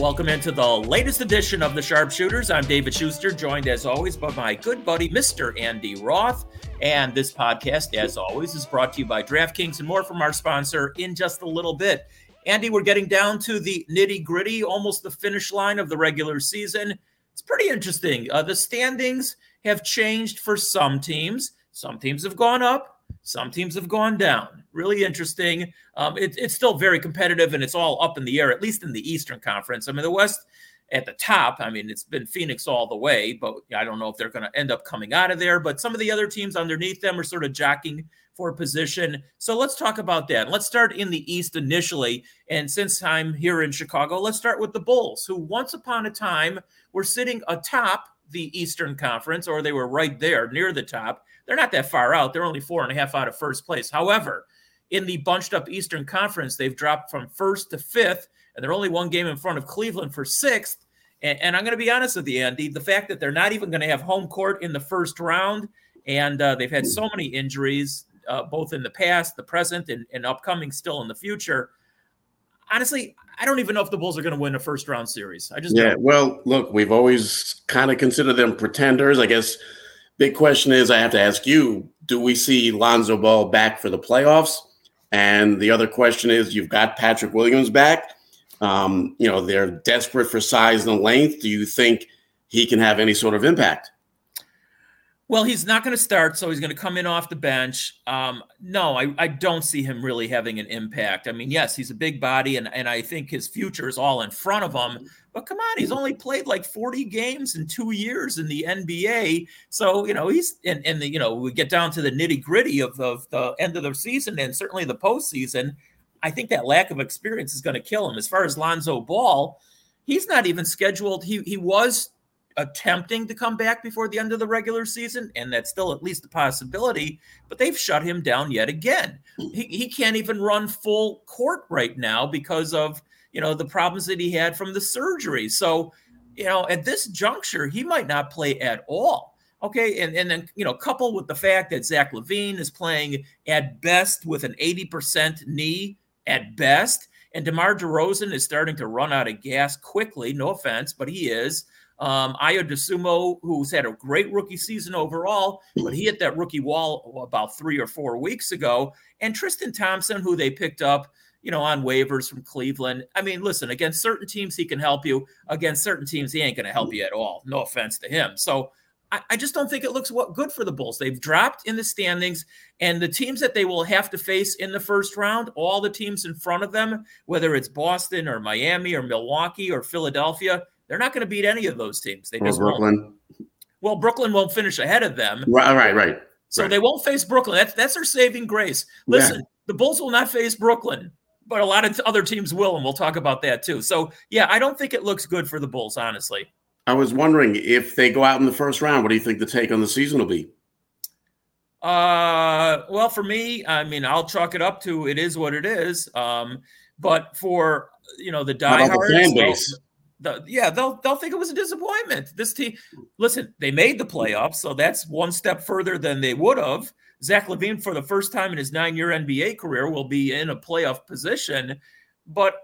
welcome into the latest edition of the Sharpshooters. I'm David Schuster, joined as always by my good buddy, Mr. Andy Roth. And this podcast, as always, is brought to you by DraftKings and more from our sponsor in just a little bit. Andy, we're getting down to the nitty gritty, almost the finish line of the regular season. It's pretty interesting. Uh, the standings have changed for some teams. Some teams have gone up, some teams have gone down. Really interesting. Um, it, it's still very competitive and it's all up in the air, at least in the Eastern Conference. I mean, the West at the top, I mean, it's been Phoenix all the way, but I don't know if they're going to end up coming out of there. But some of the other teams underneath them are sort of jockeying for position. So let's talk about that. Let's start in the East initially. And since I'm here in Chicago, let's start with the Bulls, who once upon a time were sitting atop the Eastern Conference, or they were right there near the top. They're not that far out. They're only four and a half out of first place. However, in the bunched up Eastern Conference, they've dropped from first to fifth, and they're only one game in front of Cleveland for sixth. And, and I'm going to be honest with you, Andy, the fact that they're not even going to have home court in the first round, and uh, they've had so many injuries, uh, both in the past, the present, and, and upcoming still in the future. Honestly, I don't even know if the Bulls are going to win a first round series. I just yeah. Don't. Well, look, we've always kind of considered them pretenders. I guess big question is I have to ask you, do we see Lonzo Ball back for the playoffs? And the other question is you've got Patrick Williams back. Um, you know, they're desperate for size and length. Do you think he can have any sort of impact? Well, he's not going to start, so he's going to come in off the bench. Um, no, I, I don't see him really having an impact. I mean, yes, he's a big body, and, and I think his future is all in front of him. But come on, he's only played like 40 games in two years in the NBA. So, you know, he's and, the, you know, we get down to the nitty gritty of, of the end of the season and certainly the postseason. I think that lack of experience is going to kill him. As far as Lonzo Ball, he's not even scheduled. He he was attempting to come back before the end of the regular season, and that's still at least a possibility. But they've shut him down yet again. He, he can't even run full court right now because of you know the problems that he had from the surgery. So you know at this juncture, he might not play at all. Okay, and, and then you know, coupled with the fact that Zach LaVine is playing at best with an 80% knee at best, and DeMar DeRozan is starting to run out of gas quickly. No offense, but he is. Um, Dosunmu, who's had a great rookie season overall, but he hit that rookie wall about three or four weeks ago. And Tristan Thompson, who they picked up, you know, on waivers from Cleveland. I mean, listen, against certain teams, he can help you. Against certain teams, he ain't going to help you at all. No offense to him. So I, I just don't think it looks what good for the Bulls. They've dropped in the standings, and the teams that they will have to face in the first round, all the teams in front of them, whether it's Boston or Miami or Milwaukee or Philadelphia, they're not going to beat any of those teams. They or just Brooklyn. Won't. Well, Brooklyn won't finish ahead of them. Right, right, right. So right. they won't face Brooklyn. That's that's their saving grace. Listen, yeah. the Bulls will not face Brooklyn, but a lot of other teams will, and we'll talk about that too. So yeah, I don't think it looks good for the Bulls, honestly. I was wondering if they go out in the first round, what do you think the take on the season will be? Uh, well, for me, I mean, I'll chalk it up to it is what it is. Um, but for you know the diehards, fan base? The, yeah, they'll they'll think it was a disappointment. This team, listen, they made the playoffs, so that's one step further than they would have. Zach LaVine, for the first time in his nine-year NBA career, will be in a playoff position, but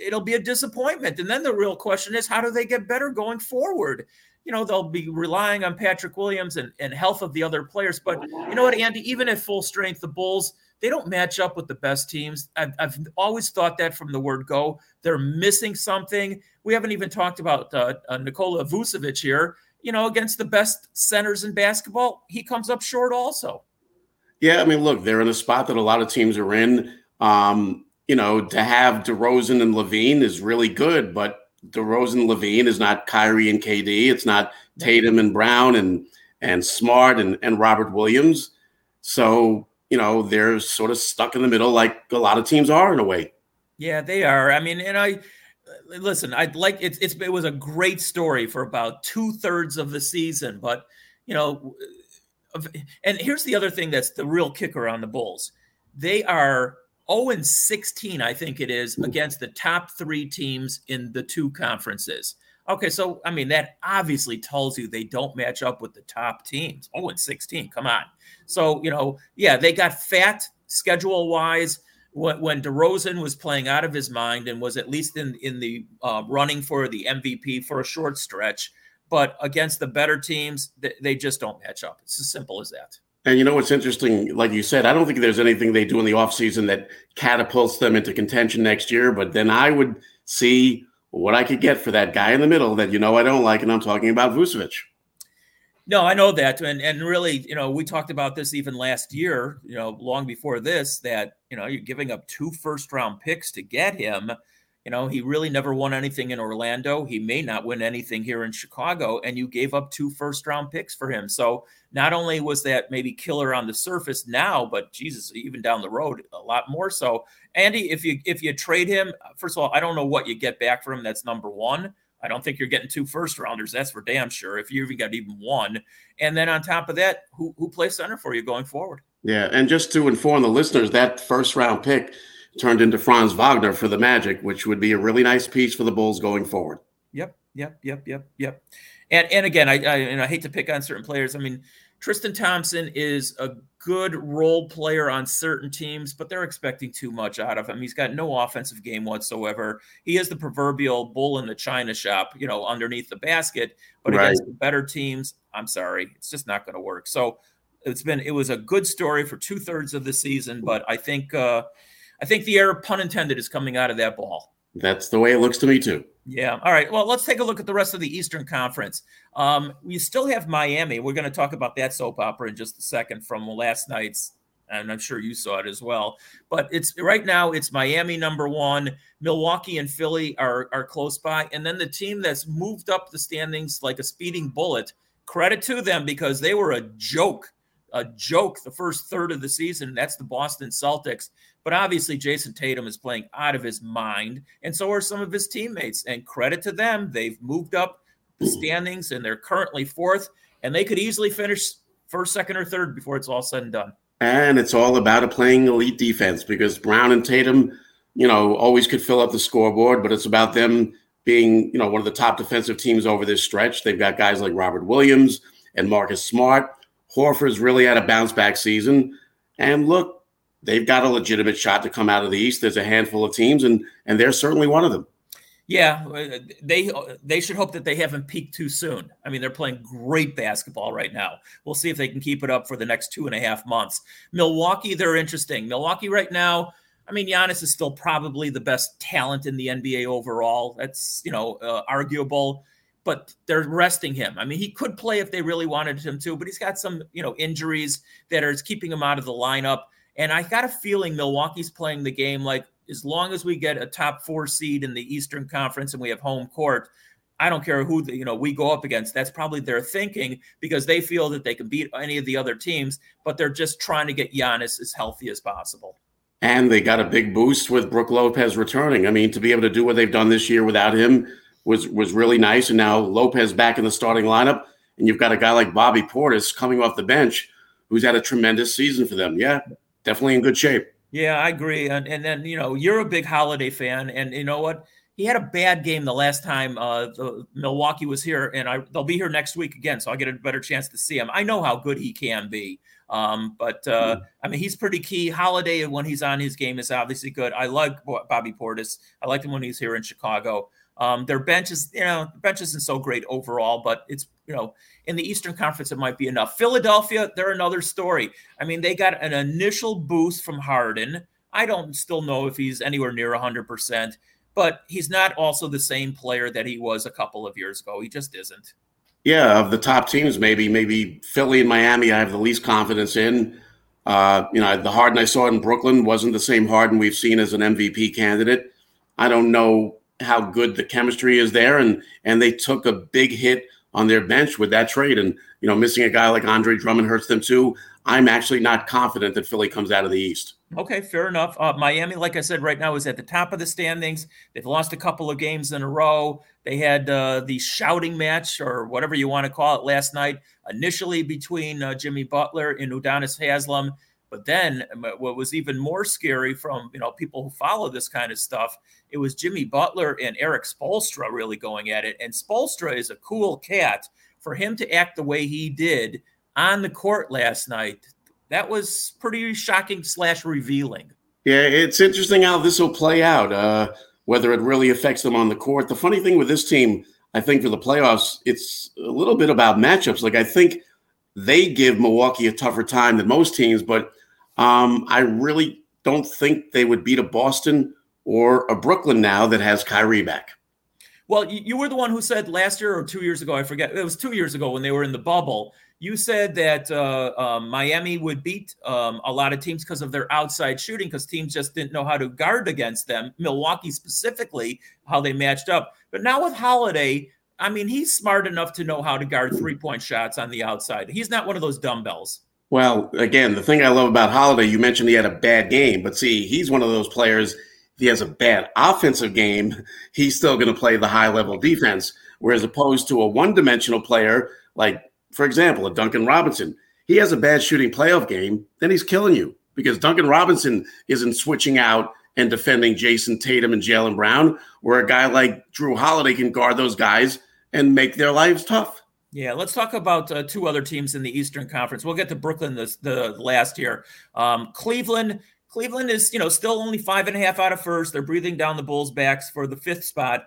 it'll be a disappointment. And then the real question is, how do they get better going forward? You know, they'll be relying on Patrick Williams and, and health of the other players. But you know what, Andy, even at full strength, the Bulls, they don't match up with the best teams. I've, I've always thought that from the word go. They're missing something. We haven't even talked about uh, uh, Nikola Vucevic here. You know, against the best centers in basketball, he comes up short also. Yeah, I mean, look, they're in a spot that a lot of teams are in. Um, you know, to have DeRozan and LaVine is really good, but DeRozan and LaVine is not Kyrie and KD. It's not Tatum and Brown and and Smart and, and Robert Williams. So, you know, they're sort of stuck in the middle like a lot of teams are in a way. Yeah, they are. I mean, and I listen, I'd like it's, it's it was a great story for about two thirds of the season, but you know, and here's the other thing that's the real kicker on the Bulls. They are 0 and 16, I think it is, against the top three teams in the two conferences. Okay, so I mean that obviously tells you they don't match up with the top teams. 0 and 16, come on. So you know, yeah, they got fat schedule wise. when, when DeRozan was playing out of his mind and was at least in in the uh, running for the MVP for a short stretch, but against the better teams, they, they just don't match up. It's as simple as that. And you know what's interesting? Like you said, I don't think there's anything they do in the offseason that catapults them into contention next year. But then I would see what I could get for that guy in the middle that you know I don't like, and I'm talking about Vucevic. No, I know that, and and really, you know, we talked about this even last year. You know, long before this, that you know you're giving up two first round picks to get him. You know, he really never won anything in Orlando. He may not win anything here in Chicago, and you gave up two first round picks for him. So not only was that maybe killer on the surface now, but Jesus, even down the road, a lot more so. Andy, if you if you trade him, first of all, I don't know what you get back for him. That's number one. I don't think you're getting two first rounders. That's for damn sure. If you even got even one, and then on top of that, who who plays center for you going forward? Yeah, and just to inform the listeners, that first round pick turned into Franz Wagner for the Magic, which would be a really nice piece for the Bulls going forward. Yep, yep, yep, yep, yep. And and again, I, I and I hate to pick on certain players. I mean, Tristan Thompson is a good role player on certain teams, but they're expecting too much out of him. He's got no offensive game whatsoever. He is the proverbial bull in the china shop, you know, underneath the basket. But right. against the better teams, I'm sorry, it's just not going to work. So it's been it was a good story for two thirds of the season, but I think uh, I think the air, pun intended, is coming out of that ball. That's the way it looks to me too. Yeah. All right. Well, let's take a look at the rest of the Eastern Conference. Um, we still have Miami. We're going to talk about that soap opera in just a second from last night's, and I'm sure you saw it as well. But it's right now it's Miami number one. Milwaukee and Philly are are close by, and then the team that's moved up the standings like a speeding bullet. Credit to them because they were a joke a joke the first third of the season. That's the Boston Celtics. But obviously, Jayson Tatum is playing out of his mind, and so are some of his teammates. And credit to them, they've moved up the standings, and they're currently fourth, and they could easily finish first, second, or third before it's all said and done. And it's all about a playing elite defense because Brown and Tatum, you know, always could fill up the scoreboard, but it's about them being, you know, one of the top defensive teams over this stretch. They've got guys like Robert Williams and Marcus Smart. Horford's really had a bounce back season. And look, they've got a legitimate shot to come out of the East. There's a handful of teams, and and they're certainly one of them. Yeah, uh, they they should hope that they haven't peaked too soon. I mean, they're playing great basketball right now. We'll see if they can keep it up for the next two and a half months. Milwaukee, they're interesting. Milwaukee right now. I mean, Giannis is still probably the best talent in the NBA overall. That's you know uh, arguable, but they're resting him. I mean, he could play if they really wanted him to, but he's got some you know injuries that are keeping him out of the lineup. And I got a feeling Milwaukee's playing the game like as long as we get a top four seed in the Eastern Conference and we have home court, I don't care who the, you know we go up against. That's probably their thinking because they feel that they can beat any of the other teams, but they're just trying to get Giannis as healthy as possible. And they got a big boost with Brook Lopez returning. I mean, to be able to do what they've done this year without him was was really nice. And now Lopez back in the starting lineup, and you've got a guy like Bobby Portis coming off the bench, who's had a tremendous season for them. Yeah, definitely in good shape. Yeah, I agree. And and then you know you're a big Holiday fan, and you know what? He had a bad game the last time uh, the Milwaukee was here, and I they'll be here next week again, so I'll get a better chance to see him. I know how good he can be, um, but uh, mm-hmm. I mean he's pretty key. Holiday when he's on his game is obviously good. I like Bobby Portis. I liked him when he was here in Chicago. Um, their bench is, you know, the bench isn't so great overall, but it's, you know, in the Eastern Conference, it might be enough. Philadelphia, they're another story. I mean, they got an initial boost from Harden. I don't still know if he's anywhere near 100%, but he's not also the same player that he was a couple of years ago. He just isn't. Yeah, of the top teams, maybe, maybe Philly and Miami, I have the least confidence in. Uh, you know, the Harden I saw in Brooklyn wasn't the same Harden we've seen as an MVP candidate. I don't know how good the chemistry is there, and and they took a big hit on their bench with that trade, and you know missing a guy like Andre Drummond hurts them too. I'm actually not confident that Philly comes out of the East. Okay, fair enough. Uh, Miami, like I said, right now is at the top of the standings. They've lost a couple of games in a row. They had uh, the shouting match, or whatever you want to call it, last night, initially between uh, Jimmy Butler and Udonis Haslem. But then um, what was even more scary from you know people who follow this kind of stuff, it was Jimmy Butler and Erik Spoelstra really going at it. And Spoelstra is a cool cat. For him to act the way he did on the court last night, that was pretty shocking slash revealing. Yeah, it's interesting how this will play out. Uh, whether it really affects them on the court. The funny thing with this team, I think for the playoffs, it's a little bit about matchups. Like I think they give Milwaukee a tougher time than most teams, but um, I really don't think they would beat a Boston or a Brooklyn now that has Kyrie back. Well, you were the one who said last year or two years ago, I forget, it was two years ago when they were in the bubble. You said that uh, um, Miami would beat um, a lot of teams because of their outside shooting, because teams just didn't know how to guard against them. Milwaukee specifically, how they matched up. But now with Holiday, I mean, he's smart enough to know how to guard three point shots on the outside. He's not one of those dumbbells. Well, again, the thing I love about Holiday, you mentioned he had a bad game, but see, he's one of those players if he has a bad offensive game, he's still going to play the high level defense. Whereas opposed to a one dimensional player, like, for example, a Duncan Robinson, he has a bad shooting playoff game, then he's killing you because Duncan Robinson isn't switching out and defending Jayson Tatum and Jaylen Brown, where a guy like Jrue Holiday can guard those guys and make their lives tough. Yeah, let's talk about uh, two other teams in the Eastern Conference. We'll get to Brooklyn this, the last year. Um, Cleveland Cleveland is, you know, still only five and a half out of first. They're breathing down the Bulls' backs for the fifth spot.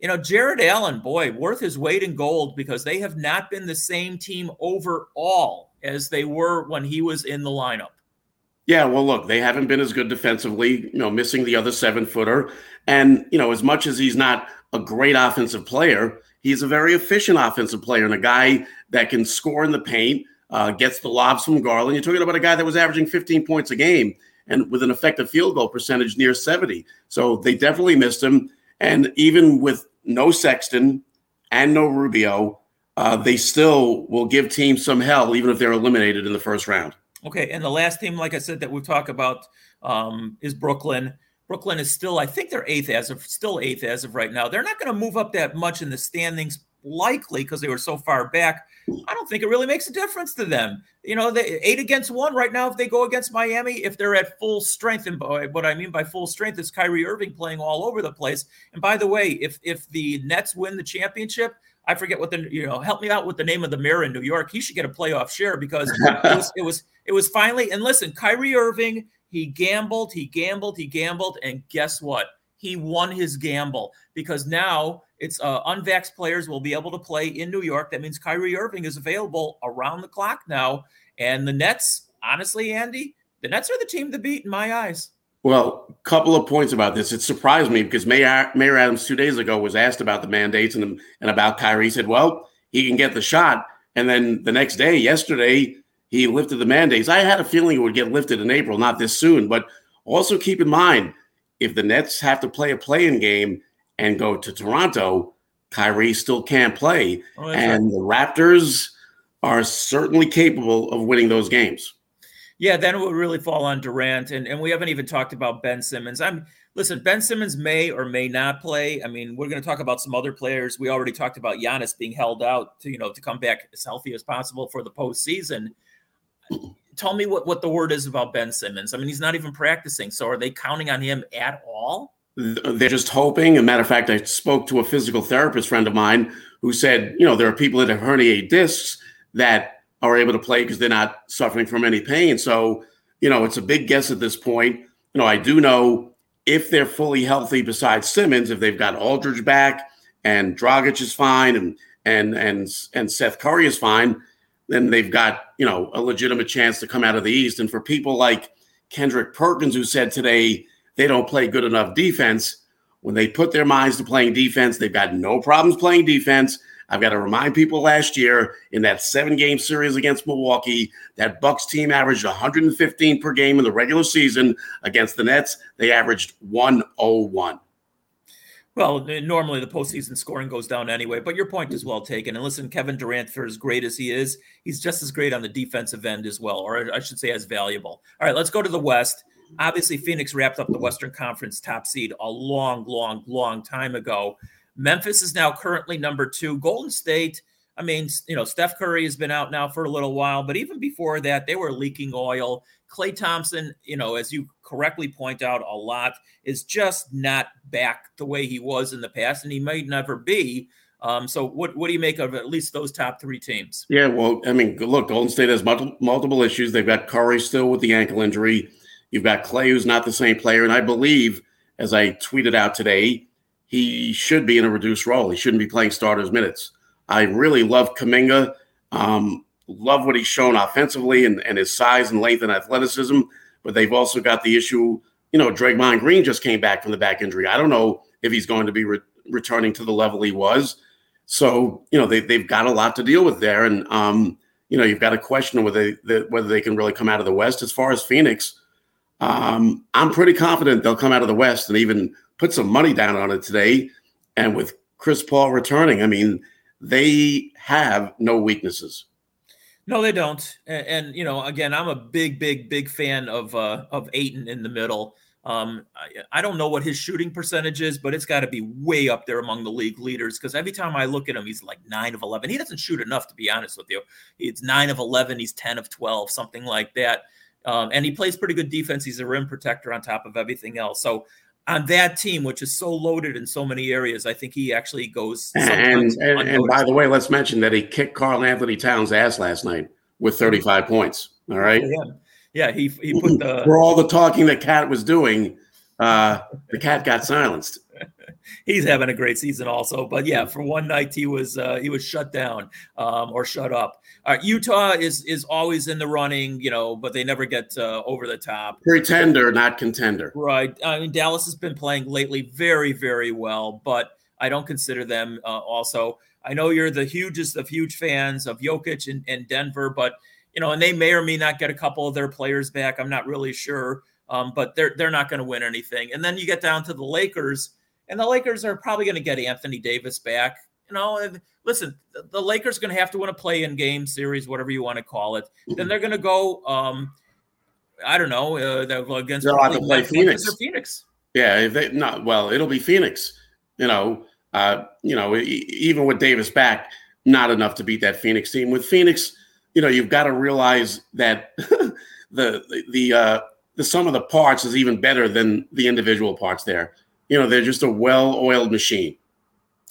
You know, Jarrett Allen, boy, worth his weight in gold because they have not been the same team overall as they were when he was in the lineup. Yeah, well, look, they haven't been as good defensively, you know, missing the other seven footer. And, you know, as much as he's not a great offensive player, he's a very efficient offensive player and a guy that can score in the paint, uh, gets the lobs from Garland. You're talking about a guy that was averaging 15 points a game and with an effective field goal percentage near 70. So they definitely missed him. And even with no Sexton and no Rubio, uh, they still will give teams some hell, even if they're eliminated in the first round. Okay. And the last team, like I said, that we've talked about um, is Brooklyn. Brooklyn is still, I think they're eighth as of still eighth as of right now. They're not going to move up that much in the standings likely because they were so far back. I don't think it really makes a difference to them. You know, they eight against one right now. If they go against Miami, if they're at full strength, and what I mean by full strength is Kyrie Irving playing all over the place. And by the way, if if the Nets win the championship, I forget what the you know help me out with the name of the mayor in New York. He should get a playoff share because it was it was it was finally. And listen, Kyrie Irving, he gambled, he gambled, he gambled, and guess what? He won his gamble because now it's uh, unvaxxed players will be able to play in New York. That means Kyrie Irving is available around the clock now. And the Nets, honestly, Andy, the Nets are the team to beat in my eyes. Well, a couple of points about this. It surprised me because Mayor, Mayor Adams two days ago was asked about the mandates and, and about Kyrie. He said, well, he can get the shot. And then the next day, yesterday, he lifted the mandates. I had a feeling it would get lifted in April, not this soon. But also keep in mind, if the Nets have to play a play-in game and go to Toronto, Kyrie still can't play. Oh, and right. the Raptors are certainly capable of winning those games. Yeah, then it would really fall on Durant. And, and we haven't even talked about Ben Simmons. I'm listen, Ben Simmons may or may not play. I mean, we're going to talk about some other players. We already talked about Giannis being held out to, you know, to come back as healthy as possible for the postseason. Tell me what, what the word is about Ben Simmons. I mean, he's not even practicing. So are they counting on him at all? they're just hoping. As a matter of fact, I spoke to a physical therapist friend of mine who said, you know, there are people that have herniated discs that are able to play because they're not suffering from any pain. So, you know, it's a big guess at this point. You know, I do know if they're fully healthy besides Simmons, if they've got Aldridge back and Dragic is fine and and and and Seth Curry is fine, then they've got, you know, a legitimate chance to come out of the East. And for people like Kendrick Perkins, who said today, they don't play good enough defense. When they put their minds to playing defense, they've got no problems playing defense. I've got to remind people last year in that seven game series against Milwaukee, that Bucks team averaged 115 per game in the regular season. Against the Nets, they averaged 101. Well, normally the postseason scoring goes down anyway, but your point is well taken. And listen, Kevin Durant, for as great as he is, he's just as great on the defensive end as well, or I should say, as valuable. All right, let's go to the West. Obviously, Phoenix wrapped up the Western Conference top seed a long, long, long time ago. Memphis is now currently number two. Golden State, I mean, you know, Steph Curry has been out now for a little while, but even before that, they were leaking oil. Klay Thompson, you know, as you correctly point out a lot, is just not back the way he was in the past, and he may never be. Um, so, what what do you make of at least those top three teams? Yeah, well, I mean, look, Golden State has multiple, multiple issues. They've got Curry still with the ankle injury You've got Klay, who's not the same player. And I believe, as I tweeted out today, he should be in a reduced role. He shouldn't be playing starters minutes. I really love Kuminga. Um, love what he's shown offensively and, and his size and length and athleticism. But they've also got the issue, you know, Draymond Green just came back from the back injury. I don't know if he's going to be re- returning to the level he was. So, you know, they, they've got a lot to deal with there. And, um, you know, you've got to question whether they, whether they can really come out of the West. As far as Phoenix, um, I'm pretty confident they'll come out of the West and even put some money down on it today. And with Chris Paul returning, I mean, they have no weaknesses. No, they don't. And, and, you know, again, I'm a big, big, big fan of uh, of Ayton in the middle. Um, I, I, don't know what his shooting percentage is, but it's got to be way up there among the league leaders. Because every time I look at him, he's like nine of eleven. He doesn't shoot enough, to be honest with you. It's nine of eleven. He's ten of twelve, something like that. Um, and he plays pretty good defense. He's a rim protector on top of everything else. So on that team, which is so loaded in so many areas, I think he actually goes. And, and, and, by the way, let's mention that he kicked Karl-Anthony Towns' ass last night with 35 points. All right. Yeah, yeah. He he put the for all the talking that Cat was doing, uh, the cat got silenced. He's having a great season, also. But yeah, for one night he was uh, he was shut down um, or shut up. Uh, Utah is is always in the running, you know, but they never get uh, over the top. Pretender, not contender. Right. I mean, Dallas has been playing lately very, very well, but I don't consider them uh, also. I know you're the hugest of huge fans of Jokic and, and Denver, but you know, and they may or may not get a couple of their players back. I'm not really sure, um, but they're they're not going to win anything. And then you get down to the Lakers, and the Lakers are probably going to get Anthony Davis back. You know, listen, the Lakers going to have to win a play-in game series, whatever you want to call it. Then mm-hmm. they're going to go. Um, I don't know. Uh, they'll go against they'll have to play Phoenix. Or Phoenix. Yeah, if they not well, it'll be Phoenix. You know, uh, you know, even with Davis back, not enough to beat that Phoenix team. With Phoenix, you know, you've got to realize that the the the, uh, the sum of the parts is even better than the individual parts. There, you know, they're just a well-oiled machine.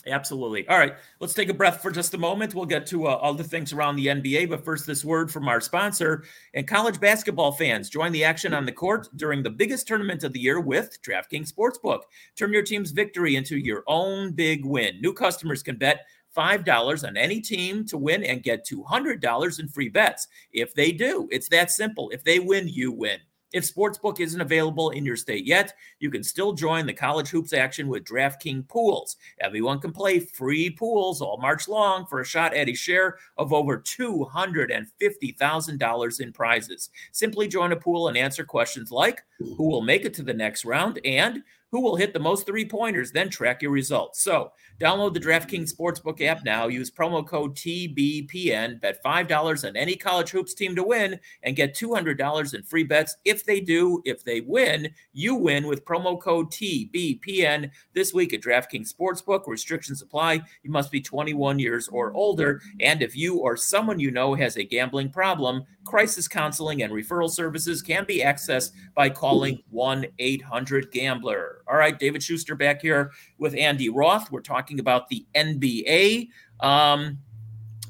Absolutely. All right, let's take a breath for just a moment. We'll get to uh, all the things around the NBA, but first, this word from our sponsor. And college basketball fans, join the action on the court during the biggest tournament of the year with DraftKings Sportsbook. Turn your team's victory into your own big win. New customers can bet $5 on any team to win and get $200 in free bets. If they do, it's that simple. If they win, you win. If Sportsbook isn't available in your state yet, you can still join the college hoops action with DraftKings Pools. Everyone can play free pools all March long for a shot at a share of over $250,000 in prizes. Simply join a pool and answer questions like who will make it to the next round and who will hit the most three pointers, then track your results. So, download the DraftKings Sportsbook app now. Use promo code TBPN. Bet $5 on any college hoops team to win and get $200 in free bets. If they do, if they win, you win with promo code TBPN this week at DraftKings Sportsbook. Restrictions apply. You must be 21 years or older. And if you or someone you know has a gambling problem, crisis counseling and referral services can be accessed by calling 1 800 Gambler. All right, David Schuster back here with Andy Roth. We're talking about the NBA. Um,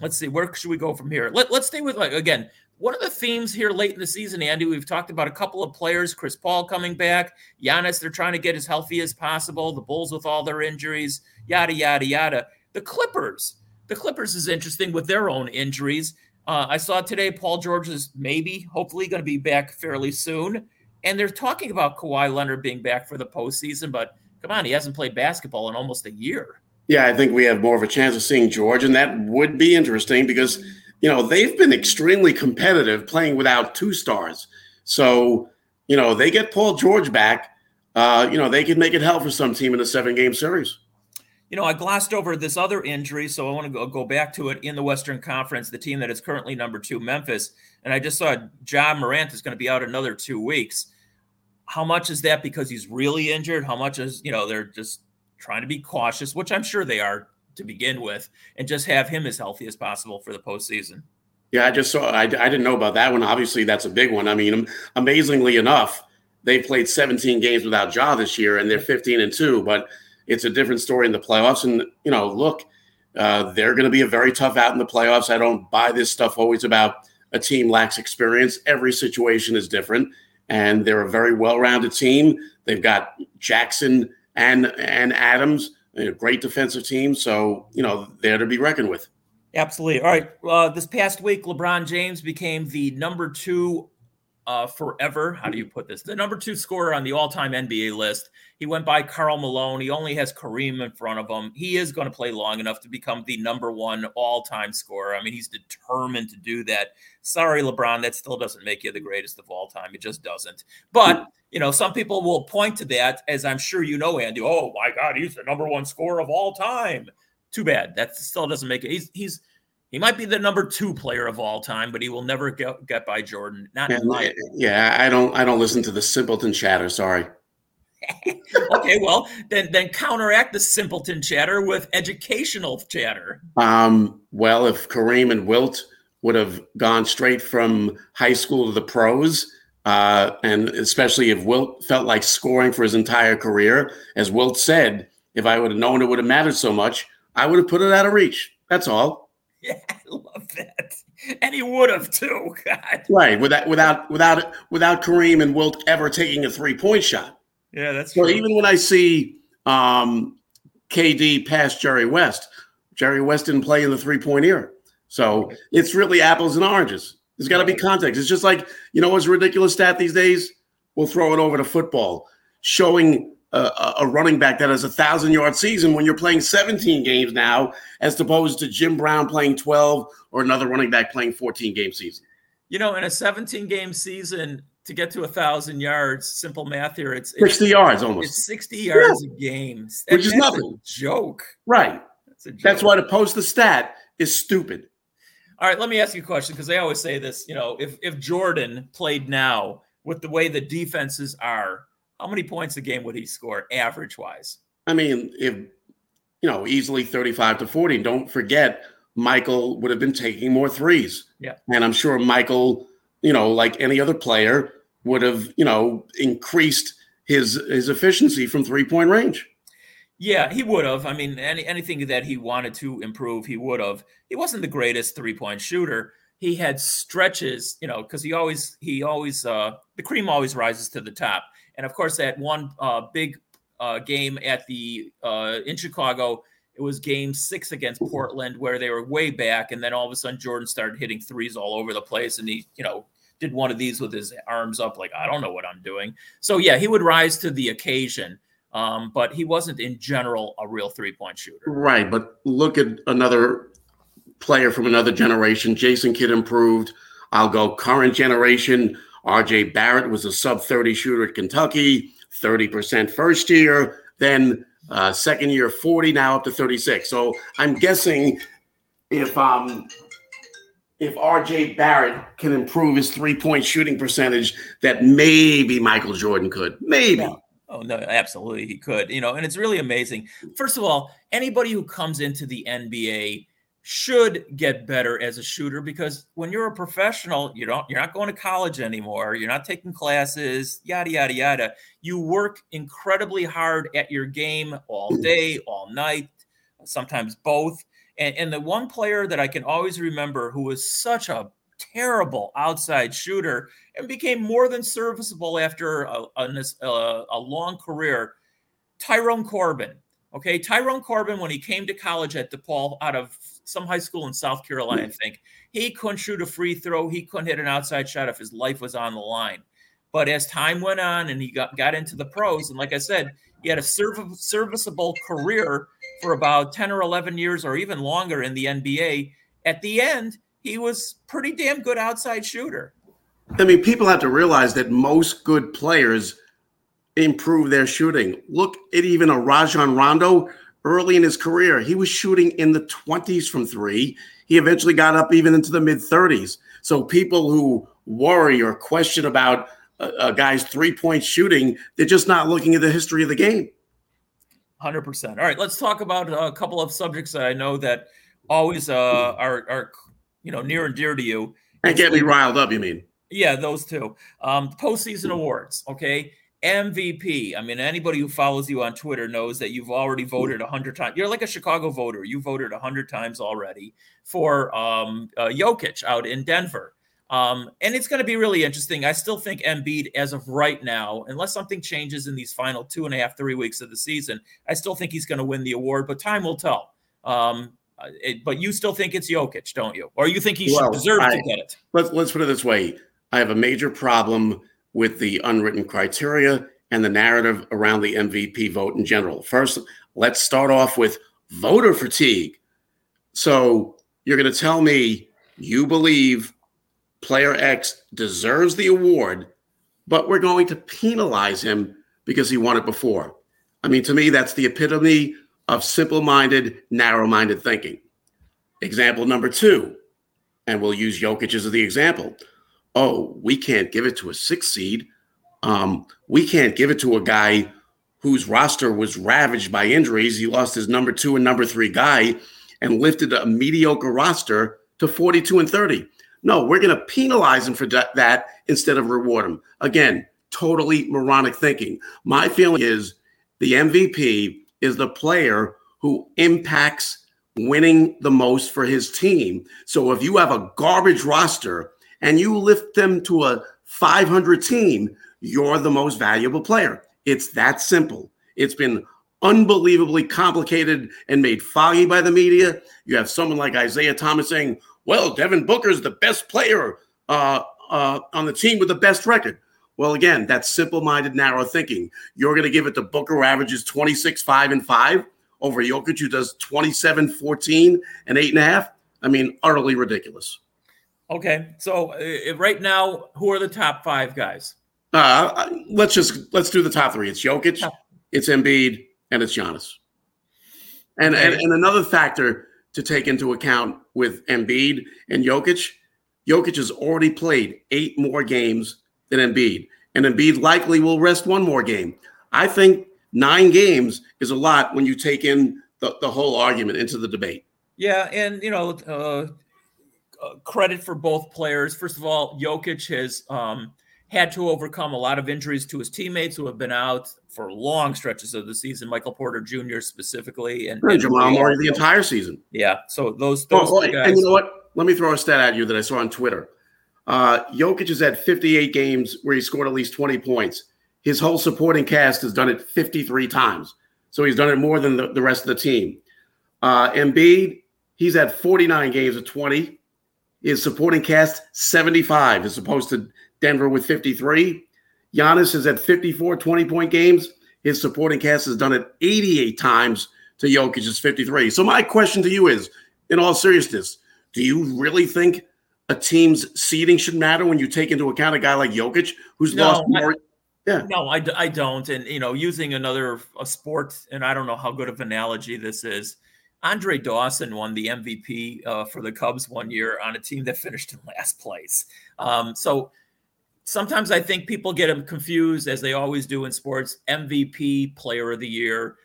let's see, where should we go from here? Let, let's stay with like again. One of the themes here late in the season, Andy, we've talked about a couple of players, Chris Paul coming back, Giannis, they're trying to get as healthy as possible, the Bulls with all their injuries, yada, yada, yada. The Clippers, the Clippers is interesting with their own injuries. Uh, I saw today Paul George is maybe, hopefully, going to be back fairly soon. And they're talking about Kawhi Leonard being back for the postseason, but come on, he hasn't played basketball in almost a year. Yeah, I think we have more of a chance of seeing George, and that would be interesting because you know they've been extremely competitive playing without two stars. So you know they get Paul George back. Uh, you know they could make it hell for some team in a seven-game series. You know, I glossed over this other injury, so I want to go, go back to it in the Western Conference, the team that is currently number two, Memphis. And I just saw Ja Morant is going to be out another two weeks. How much is that because he's really injured? How much is, you know, they're just trying to be cautious, which I'm sure they are to begin with, and just have him as healthy as possible for the postseason. Yeah, I just saw, I, I didn't know about that one. Obviously, that's a big one. I mean, amazingly enough, they played 17 games without Ja this year, and they're 15 and two, but it's a different story in the playoffs. And, you know, look, uh, they're going to be a very tough out in the playoffs. I don't buy this stuff always about a team lacks experience. Every situation is different. And they're a very well-rounded team. They've got Jackson and and Adams, a great defensive team. So you know they're to be reckoned with. Absolutely. All right. Uh, this past week, LeBron James became the number two uh, forever. How do you put this? The number two scorer on the all-time NBA list. He went by Karl Malone. He only has Kareem in front of him. He is going to play long enough to become the number one all-time scorer. I mean, he's determined to do that. Sorry, LeBron, that still doesn't make you the greatest of all time. It just doesn't. But you know, some people will point to that, as I'm sure you know, Andy. Oh my God, he's the number one scorer of all time. Too bad. That still doesn't make it. He's he's he might be the number two player of all time, but he will never get, get by Jordan. Not yeah, my yeah, I don't I don't listen to the simpleton chatter. Sorry. okay, well then then counteract the simpleton chatter with educational chatter. Um, well, if Kareem and Wilt would have gone straight from high school to the pros, uh, and especially if Wilt felt like scoring for his entire career, as Wilt said, if I would have known it would have mattered so much, I would have put it out of reach. That's all. Yeah, I love that. And he would have too. God. Right. Without without without without Kareem and Wilt ever taking a three point shot. Yeah, that's so. True. Even when I see um, KD pass Jerry West, Jerry West didn't play in the three point era. So it's really apples and oranges. There's got to be context. It's just like you know what's a ridiculous stat these days. We'll throw it over to football, showing a, a running back that has a thousand yard season when you're playing 17 games now, as opposed to Jim Brown playing 12 or another running back playing 14 game season. You know, in a 17 game season, to get to a thousand yards, simple math here, it's, it's 60 yards almost. It's 60 yards yeah. a game, that, which is nothing. joke, right? That's, joke. that's why to post the stat is stupid. All right, let me ask you a question because they always say this. You know, if if Jordan played now with the way the defenses are, how many points a game would he score average wise? I mean, if you know, easily 35 to 40. Don't forget, Michael would have been taking more threes. Yeah. And I'm sure Michael, you know, like any other player, would have, you know, increased his his efficiency from three point range. Yeah, he would have. I mean, any, anything that he wanted to improve, he would have. He wasn't the greatest three point shooter. He had stretches, you know, because he always he always uh the cream always rises to the top. And of course, that one uh, big uh, game at the uh, in Chicago, it was Game Six against Portland, where they were way back, and then all of a sudden Jordan started hitting threes all over the place, and he, you know, did one of these with his arms up, like I don't know what I'm doing. So yeah, he would rise to the occasion. Um, but he wasn't in general a real three point shooter. Right. But look at another player from another generation. Jason Kidd improved. I'll go current generation. RJ Barrett was a sub 30 shooter at Kentucky, 30% first year, then uh, second year 40, now up to 36. So I'm guessing if um if RJ Barrett can improve his three point shooting percentage, that maybe Michael Jordan could. Maybe. Oh no, absolutely he could. You know, and it's really amazing. First of all, anybody who comes into the NBA should get better as a shooter because when you're a professional, you don't you're not going to college anymore, you're not taking classes, yada yada yada. You work incredibly hard at your game all day, all night, sometimes both. And, and the one player that I can always remember who was such a terrible outside shooter and became more than serviceable after a, a, a long career, Tyrone Corbin. Okay, Tyrone Corbin, when he came to college at DePaul out of some high school in South Carolina, I think. He couldn't shoot a free throw. He couldn't hit an outside shot if his life was on the line. But as time went on and he got, got into the pros, and like I said, he had a serv- serviceable career for about 10 or 11 years or even longer in the NBA. At the end, he was pretty damn good outside shooter. I mean, people have to realize that most good players improve their shooting. Look at even a Rajon Rondo early in his career. He was shooting in the 20s from three. He eventually got up even into the mid 30s. So people who worry or question about a, a guy's three point shooting, they're just not looking at the history of the game. 100%. All right, let's talk about a couple of subjects that I know that always uh, are, are you know near and dear to you. And get me riled up, you mean? Yeah, those two. Um, postseason awards. Okay. MVP. I mean, anybody who follows you on Twitter knows that you've already voted a hundred times. You're like a Chicago voter. You voted a hundred times already for um, uh, Jokic out in Denver. Um, and it's going to be really interesting. I still think Embiid, as of right now, unless something changes in these final two and a half, three weeks of the season, I still think he's going to win the award, but time will tell. Um, it, but you still think it's Jokic, don't you? Or you think he well, should deserve I, to get it? Let's let's put it this way: I have a major problem with the unwritten criteria and the narrative around the MVP vote in general. First, let's start off with voter fatigue. So you're going to tell me you believe player X deserves the award, but we're going to penalize him because he won it before. I mean, to me, that's the epitome of simple minded, narrow minded thinking. Example number two, and we'll use Jokic as the example. Oh, we can't give it to a six seed. Um, we can't give it to a guy whose roster was ravaged by injuries. He lost his number two and number three guy and lifted a mediocre roster to 42 and 30. No, we're going to penalize him for that instead of reward him. Again, totally moronic thinking. My feeling is the MVP is the player who impacts winning the most for his team. So if you have a garbage roster and you lift them to a 500 team, you're the most valuable player. It's that simple. It's been unbelievably complicated and made foggy by the media. You have someone like Isaiah Thomas saying, well, Devin Booker is the best player uh, uh, on the team with the best record. Well, again, that's simple minded, narrow thinking. You're going to give it to Booker, who averages 26, 5, and 5 over Jokic, who does 27, 14, and 8.5. I mean, utterly ridiculous. Okay. So uh, right now, who are the top five guys? Uh, let's just let's do the top three. It's Jokic, it's Embiid, and it's Giannis. And, and and another factor to take into account with Embiid and Jokic, Jokic has already played eight more games than Embiid, and Embiid likely will rest one more game. I think nine games is a lot when you take in the, the whole argument into the debate. Yeah, and you know, uh, uh credit for both players. First of all, Jokic has um, had to overcome a lot of injuries to his teammates who have been out for long stretches of the season. Michael Porter Jr. specifically, and, and Jamal Murray the entire season. Yeah, so those those oh, guys. And you know what? Let me throw a stat at you that I saw on Twitter. Uh, Jokic has had 58 games where he scored at least 20 points. His whole supporting cast has done it 53 times, so he's done it more than the, the rest of the team. Uh, Embiid, he's had 49 games of 20. His supporting cast 75 as opposed to Denver with 53. Giannis has had 54 20 point games. His supporting cast has done it 88 times to Jokic's 53. So, my question to you is in all seriousness, do you really think a team's seeding should matter when you take into account a guy like Jokic who's no, lost more? I, yeah. No, I, I don't. And, you know, using another a sport, and I don't know how good of analogy this is. Andre Dawson won the MVP uh, for the Cubs one year on a team that finished in last place. Um, so, sometimes I think people get them confused, as they always do in sports. MVP, Player of the Year.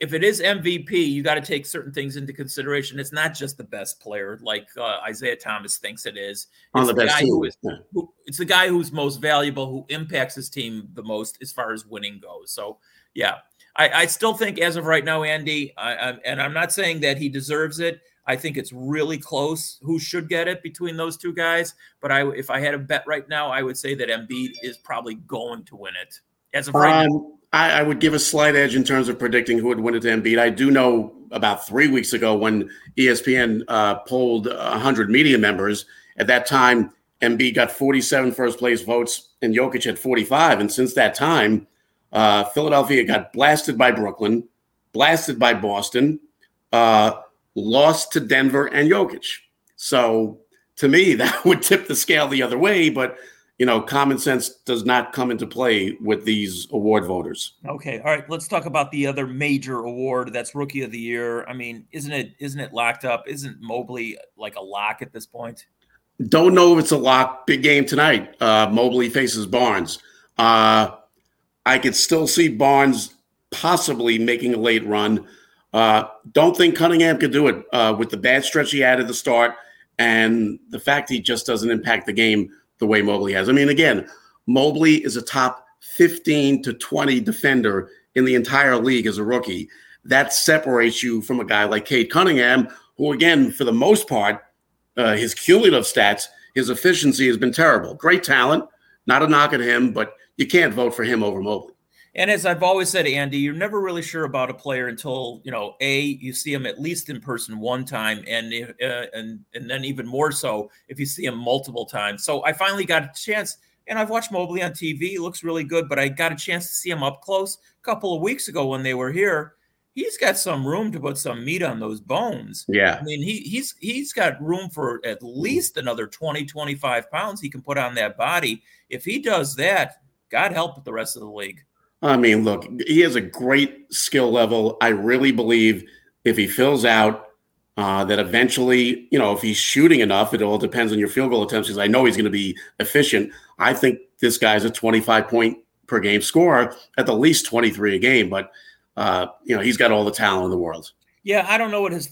If it is MVP, you got to take certain things into consideration. It's not just the best player, like uh, Isaiah Thomas thinks it is. It's On the, the best team. Who is, who, it's the guy who's most valuable, who impacts his team the most as far as winning goes. So, yeah, I, I still think, as of right now, Andy, I, I, and I'm not saying that he deserves it. I think it's really close who should get it between those two guys. But I, if I had a bet right now, I would say that Embiid is probably going to win it. As of right um, now. I, I, would give a slight edge in terms of predicting who would win it to Embiid. I do know about three weeks ago when ESPN uh, polled 100 media members. At that time, Embiid got 47 first place votes and Jokic had 45. And since that time, uh, Philadelphia got blasted by Brooklyn, blasted by Boston. Uh, lost to Denver and Jokic. So to me, that would tip the scale the other way. But you know, common sense does not come into play with these award voters. Okay, all right. Let's talk about the other major award. That's Rookie of the Year. I mean, isn't it isn't it locked up? Isn't Mobley like a lock at this point? Don't know if it's a lock. Big game tonight. Uh, Mobley faces Barnes. Uh, I could still see Barnes possibly making a late run. Uh, don't think Cunningham could do it uh, with the bad stretch he had at the start and the fact he just doesn't impact the game the way Mobley has. I mean, again, Mobley is a top 15 to 20 defender in the entire league as a rookie. That separates you from a guy like Cade Cunningham, who, again, for the most part, uh, his cumulative stats, his efficiency has been terrible. Great talent, not a knock at him, but you can't vote for him over Mobley. And as I've always said, Andy, you're never really sure about a player until you know a you see him at least in person one time, and uh, and and then even more so if you see him multiple times. So I finally got a chance, and I've watched Mobley on TV. He looks really good, but I got a chance to see him up close a couple of weeks ago when they were here. He's got some room to put some meat on those bones. Yeah. I mean, he he's he's got room for at least another 20, 25 pounds he can put on that body. If he does that, God help the rest of the league. I mean, look, he has a great skill level. I really believe if he fills out, uh, that eventually, you know, if he's shooting enough, it all depends on your field goal attempts. Because I know he's going to be efficient. I think this guy's a 25 point per game scorer, at the least 23 a game. But uh, you know, he's got all the talent in the world. Yeah, I don't know what his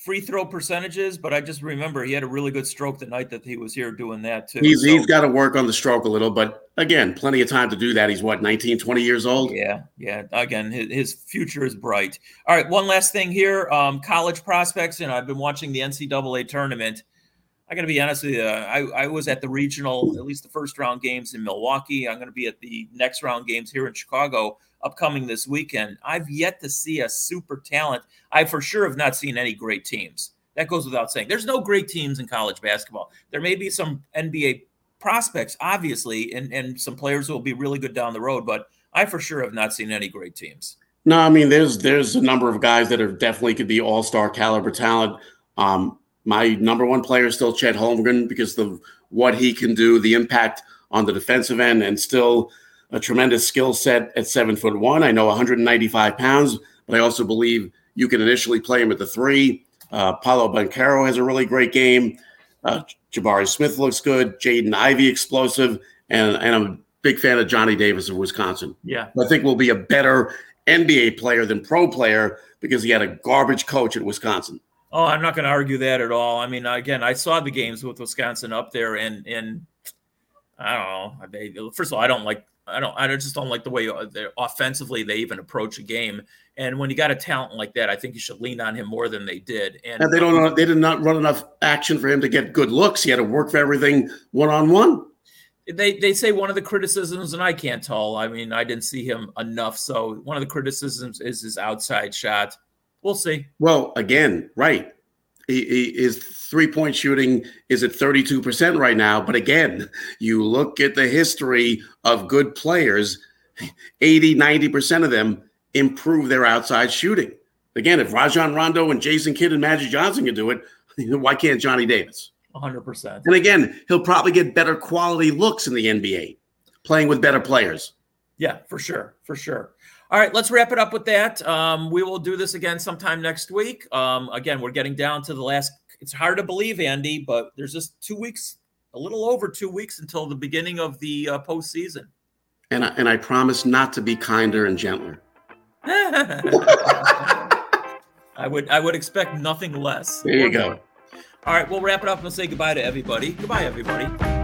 free throw percentages, but I just remember he had a really good stroke the night that he was here doing that too. He's, so, he's got to work on the stroke a little, but again, plenty of time to do that. He's what, 19, 20 years old? Yeah, yeah. Again, his, his future is bright. All right, one last thing here. Um, college prospects, and I've been watching the NCAA tournament. I got to be honest with you. I, I was at the regional, at least the first round games in Milwaukee. I'm going to be at the next round games here in Chicago upcoming this weekend. I've yet to see a super talent. I for sure have not seen any great teams. That goes without saying. There's no great teams in college basketball. There may be some NBA prospects, obviously, and, and some players who will be really good down the road, but I for sure have not seen any great teams. No, I mean there's there's a number of guys that are definitely could be all star caliber talent. Um, my number one player is still Chet Holmgren because of what he can do, the impact on the defensive end, and still a tremendous skill set at seven foot one. I know 195 pounds, but I also believe you can initially play him at the three. Uh, Paolo Banchero has a really great game. Uh, Jabari Smith looks good. Jaden Ivey explosive, and and I'm a big fan of Johnny Davis of Wisconsin. Yeah, I think will be a better NBA player than pro player because he had a garbage coach at Wisconsin. Oh, I'm not going to argue that at all. I mean, again, I saw the games with Wisconsin up there, and and I don't know. First of all, I don't like I don't. I just don't like the way uh, offensively they even approach a game. And when you got a talent like that, I think you should lean on him more than they did. And, and they don't. Know, they did not run enough action for him to get good looks. He had to work for everything one on one. They they say one of the criticisms, and I can't tell. I mean, I didn't see him enough. So one of the criticisms is his outside shot. We'll see. Well, again, right. He, he, his three point shooting is at 32% right now. But again, you look at the history of good players, 80, 90% of them improve their outside shooting. Again, if Rajon Rondo and Jason Kidd and Magic Johnson can do it, why can't Johnny Davis? 100%. And again, he'll probably get better quality looks in the NBA playing with better players. Yeah, for sure. For sure. All right, let's wrap it up with that. Um, we will do this again sometime next week. Um, again, we're getting down to the last. It's hard to believe, Andy, but there's just two weeks, a little over two weeks until the beginning of the uh, postseason. And I, and I promise not to be kinder and gentler. I would I would expect nothing less. There you go. All right, we'll wrap it up and say goodbye to everybody. Goodbye, everybody.